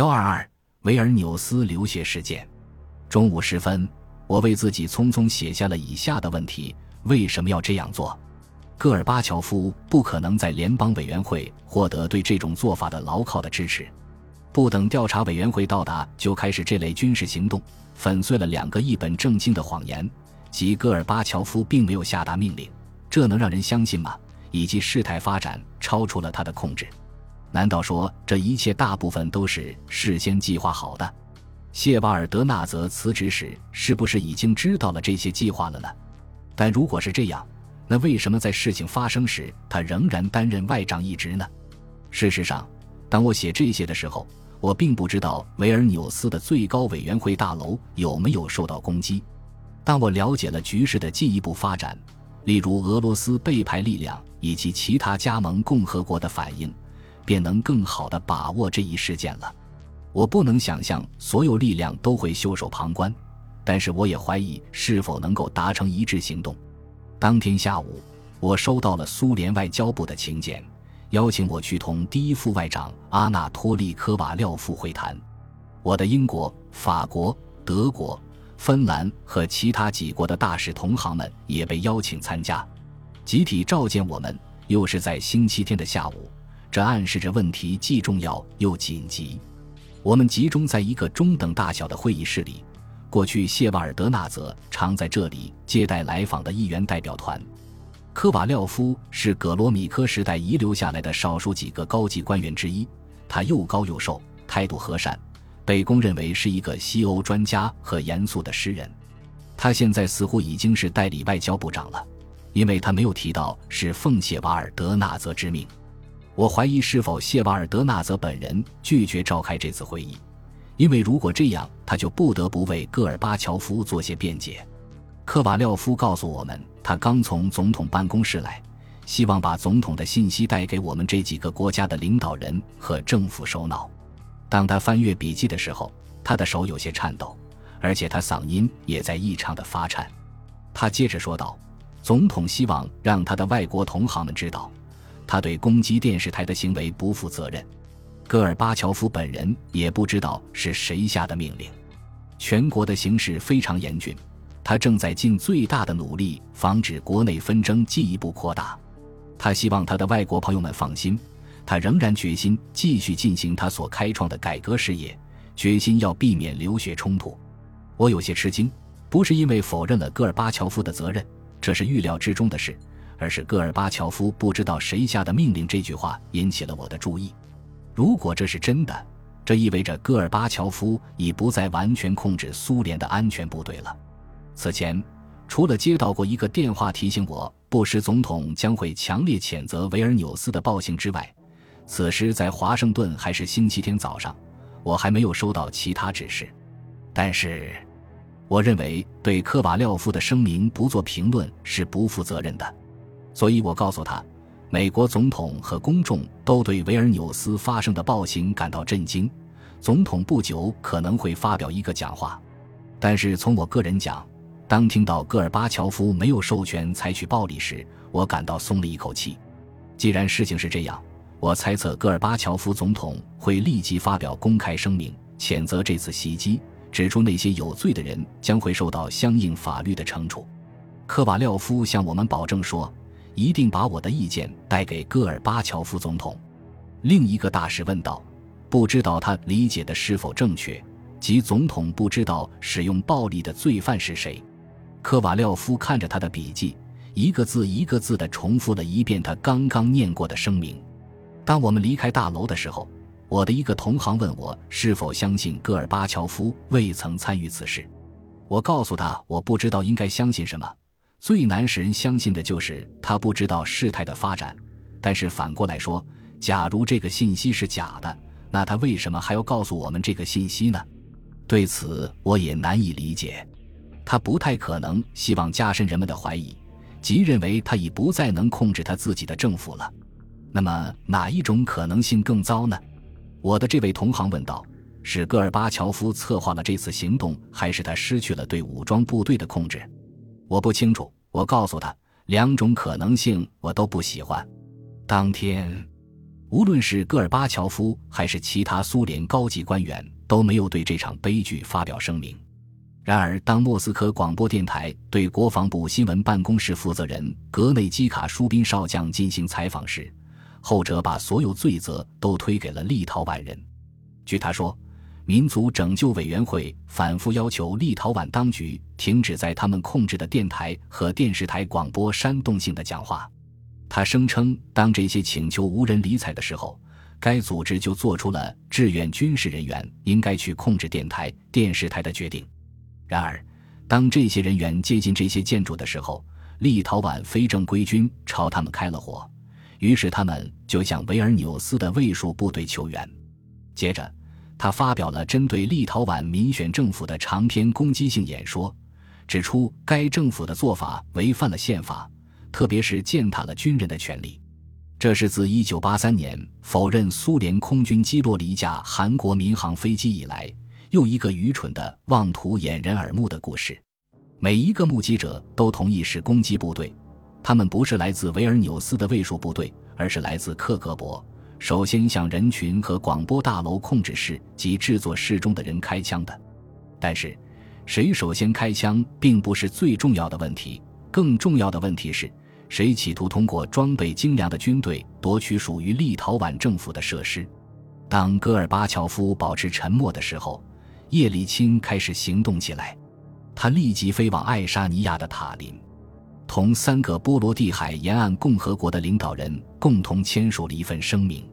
幺二二维尔纽斯流血事件。中午时分，我为自己匆匆写下了以下的问题：为什么要这样做？戈尔巴乔夫不可能在联邦委员会获得对这种做法的牢靠的支持。不等调查委员会到达，就开始这类军事行动，粉碎了两个一本正经的谎言：即戈尔巴乔夫并没有下达命令，这能让人相信吗？以及事态发展超出了他的控制。难道说这一切大部分都是事先计划好的？谢瓦尔德纳泽辞职时是不是已经知道了这些计划了呢？但如果是这样，那为什么在事情发生时他仍然担任外长一职呢？事实上，当我写这些的时候，我并不知道维尔纽斯的最高委员会大楼有没有受到攻击。当我了解了局势的进一步发展，例如俄罗斯背叛力量以及其他加盟共和国的反应。便能更好地把握这一事件了。我不能想象所有力量都会袖手旁观，但是我也怀疑是否能够达成一致行动。当天下午，我收到了苏联外交部的请柬，邀请我去同第一副外长阿纳托利科瓦廖夫会谈。我的英国、法国、德国、芬兰和其他几国的大使同行们也被邀请参加，集体召见我们，又是在星期天的下午。这暗示着问题既重要又紧急。我们集中在一个中等大小的会议室里。过去，谢瓦尔德纳泽常在这里接待来访的议员代表团。科瓦廖夫是葛罗米科时代遗留下来的少数几个高级官员之一。他又高又瘦，态度和善，被公认为是一个西欧专家和严肃的诗人。他现在似乎已经是代理外交部长了，因为他没有提到是奉谢瓦尔德纳泽之命。我怀疑是否谢瓦尔德纳泽本人拒绝召开这次会议，因为如果这样，他就不得不为戈尔巴乔夫做些辩解。科瓦廖夫告诉我们，他刚从总统办公室来，希望把总统的信息带给我们这几个国家的领导人和政府首脑。当他翻阅笔记的时候，他的手有些颤抖，而且他嗓音也在异常的发颤。他接着说道：“总统希望让他的外国同行们知道。”他对攻击电视台的行为不负责任，戈尔巴乔夫本人也不知道是谁下的命令。全国的形势非常严峻，他正在尽最大的努力防止国内纷争进一步扩大。他希望他的外国朋友们放心，他仍然决心继续进行他所开创的改革事业，决心要避免流血冲突。我有些吃惊，不是因为否认了戈尔巴乔夫的责任，这是预料之中的事。而是戈尔巴乔夫不知道谁下的命令，这句话引起了我的注意。如果这是真的，这意味着戈尔巴乔夫已不再完全控制苏联的安全部队了。此前，除了接到过一个电话提醒我布什总统将会强烈谴责维尔纽斯的暴行之外，此时在华盛顿还是星期天早上，我还没有收到其他指示。但是，我认为对科瓦廖夫的声明不做评论是不负责任的。所以我告诉他，美国总统和公众都对维尔纽斯发生的暴行感到震惊。总统不久可能会发表一个讲话，但是从我个人讲，当听到戈尔巴乔夫没有授权采取暴力时，我感到松了一口气。既然事情是这样，我猜测戈尔巴乔夫总统会立即发表公开声明，谴责这次袭击，指出那些有罪的人将会受到相应法律的惩处。科瓦廖夫向我们保证说。一定把我的意见带给戈尔巴乔夫总统。另一个大使问道：“不知道他理解的是否正确？即总统不知道使用暴力的罪犯是谁？”科瓦廖夫看着他的笔记，一个字一个字地重复了一遍他刚刚念过的声明。当我们离开大楼的时候，我的一个同行问我是否相信戈尔巴乔夫未曾参与此事。我告诉他，我不知道应该相信什么。最难使人相信的就是他不知道事态的发展，但是反过来说，假如这个信息是假的，那他为什么还要告诉我们这个信息呢？对此我也难以理解。他不太可能希望加深人们的怀疑，即认为他已不再能控制他自己的政府了。那么哪一种可能性更糟呢？我的这位同行问道：“是戈尔巴乔夫策划了这次行动，还是他失去了对武装部队的控制？”我不清楚。我告诉他，两种可能性我都不喜欢。当天，无论是戈尔巴乔夫还是其他苏联高级官员都没有对这场悲剧发表声明。然而，当莫斯科广播电台对国防部新闻办公室负责人格内基卡舒宾少将进行采访时，后者把所有罪责都推给了立陶宛人。据他说，民族拯救委员会反复要求立陶宛当局停止在他们控制的电台和电视台广播煽动性的讲话。他声称，当这些请求无人理睬的时候，该组织就做出了志愿军事人员应该去控制电台、电视台的决定。然而，当这些人员接近这些建筑的时候，立陶宛非正规军朝他们开了火，于是他们就向维尔纽斯的卫戍部队求援。接着，他发表了针对立陶宛民选政府的长篇攻击性演说，指出该政府的做法违反了宪法，特别是践踏了军人的权利。这是自1983年否认苏联空军击落了一架韩国民航飞机以来。又一个愚蠢的妄图掩人耳目的故事。每一个目击者都同意是攻击部队，他们不是来自维尔纽斯的卫戍部队，而是来自克格勃。首先向人群和广播大楼控制室及制作室中的人开枪的。但是，谁首先开枪并不是最重要的问题，更重要的问题是谁企图通过装备精良的军队夺取属于立陶宛政府的设施。当戈尔巴乔夫保持沉默的时候。叶利钦开始行动起来，他立即飞往爱沙尼亚的塔林，同三个波罗的海沿岸共和国的领导人共同签署了一份声明。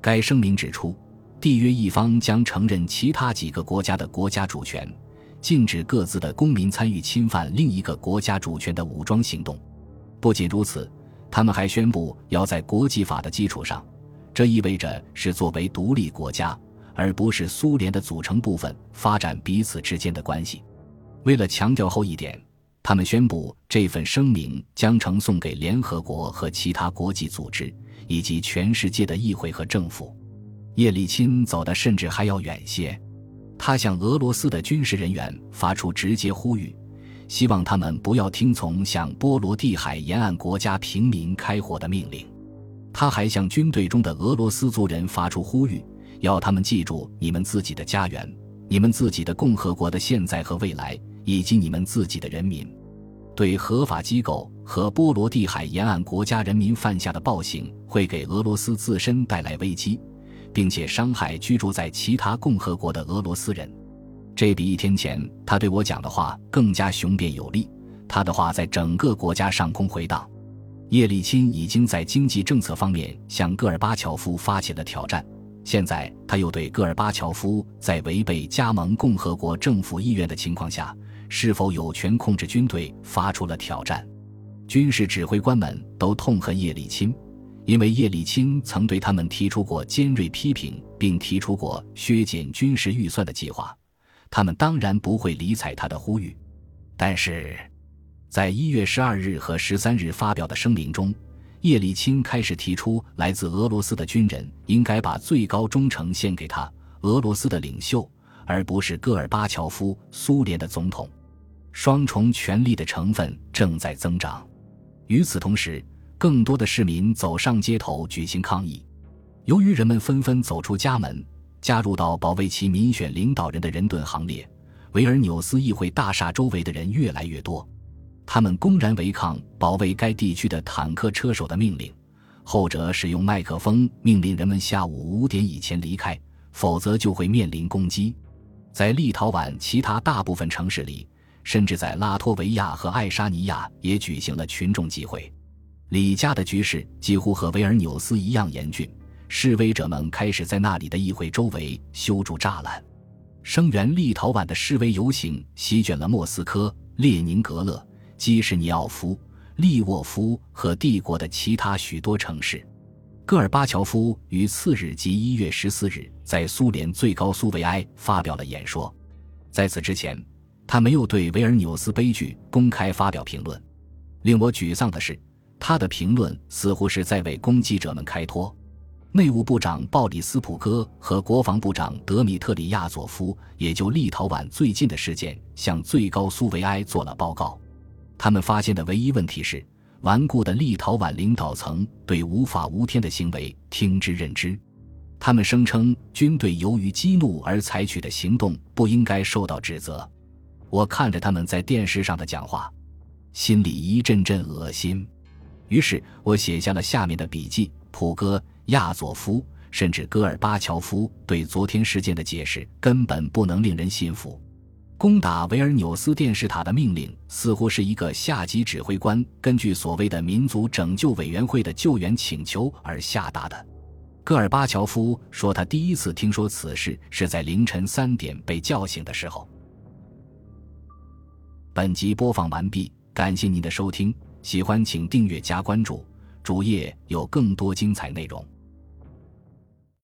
该声明指出，缔约一方将承认其他几个国家的国家主权，禁止各自的公民参与侵犯另一个国家主权的武装行动。不仅如此，他们还宣布要在国际法的基础上，这意味着是作为独立国家。而不是苏联的组成部分发展彼此之间的关系。为了强调后一点，他们宣布这份声明将呈送给联合国和其他国际组织以及全世界的议会和政府。叶利钦走的甚至还要远些，他向俄罗斯的军事人员发出直接呼吁，希望他们不要听从向波罗的海沿岸国家平民开火的命令。他还向军队中的俄罗斯族人发出呼吁。要他们记住你们自己的家园、你们自己的共和国的现在和未来，以及你们自己的人民。对合法机构和波罗的海沿岸国家人民犯下的暴行，会给俄罗斯自身带来危机，并且伤害居住在其他共和国的俄罗斯人。这比一天前他对我讲的话更加雄辩有力。他的话在整个国家上空回荡。叶利钦已经在经济政策方面向戈尔巴乔夫发起了挑战。现在，他又对戈尔巴乔夫在违背加盟共和国政府意愿的情况下，是否有权控制军队发出了挑战。军事指挥官们都痛恨叶利钦，因为叶利钦曾对他们提出过尖锐批评，并提出过削减军事预算的计划。他们当然不会理睬他的呼吁。但是，在一月十二日和十三日发表的声明中。叶利钦开始提出，来自俄罗斯的军人应该把最高忠诚献给他，俄罗斯的领袖，而不是戈尔巴乔夫，苏联的总统。双重权力的成分正在增长。与此同时，更多的市民走上街头举行抗议。由于人们纷纷走出家门，加入到保卫其民选领导人的人盾行列，维尔纽斯议会大厦周围的人越来越多。他们公然违抗保卫该地区的坦克车手的命令，后者使用麦克风命令人们下午五点以前离开，否则就会面临攻击。在立陶宛其他大部分城市里，甚至在拉脱维亚和爱沙尼亚也举行了群众集会。里加的局势几乎和维尔纽斯一样严峻，示威者们开始在那里的议会周围修筑栅栏。声援立陶宛的示威游行席卷了莫斯科、列宁格勒。基什尼奥夫、利沃夫和帝国的其他许多城市。戈尔巴乔夫于次日即一月十四日在苏联最高苏维埃发表了演说。在此之前，他没有对维尔纽斯悲剧公开发表评论。令我沮丧的是，他的评论似乎是在为攻击者们开脱。内务部长鲍里斯普戈和国防部长德米特里亚佐夫也就立陶宛最近的事件向最高苏维埃做了报告。他们发现的唯一问题是，顽固的立陶宛领导层对无法无天的行为听之任之。他们声称，军队由于激怒而采取的行动不应该受到指责。我看着他们在电视上的讲话，心里一阵阵恶心。于是我写下了下面的笔记：普戈、亚佐夫，甚至戈尔巴乔夫对昨天事件的解释根本不能令人信服。攻打维尔纽斯电视塔的命令似乎是一个下级指挥官根据所谓的民族拯救委员会的救援请求而下达的。戈尔巴乔夫说，他第一次听说此事是在凌晨三点被叫醒的时候。本集播放完毕，感谢您的收听，喜欢请订阅加关注，主页有更多精彩内容。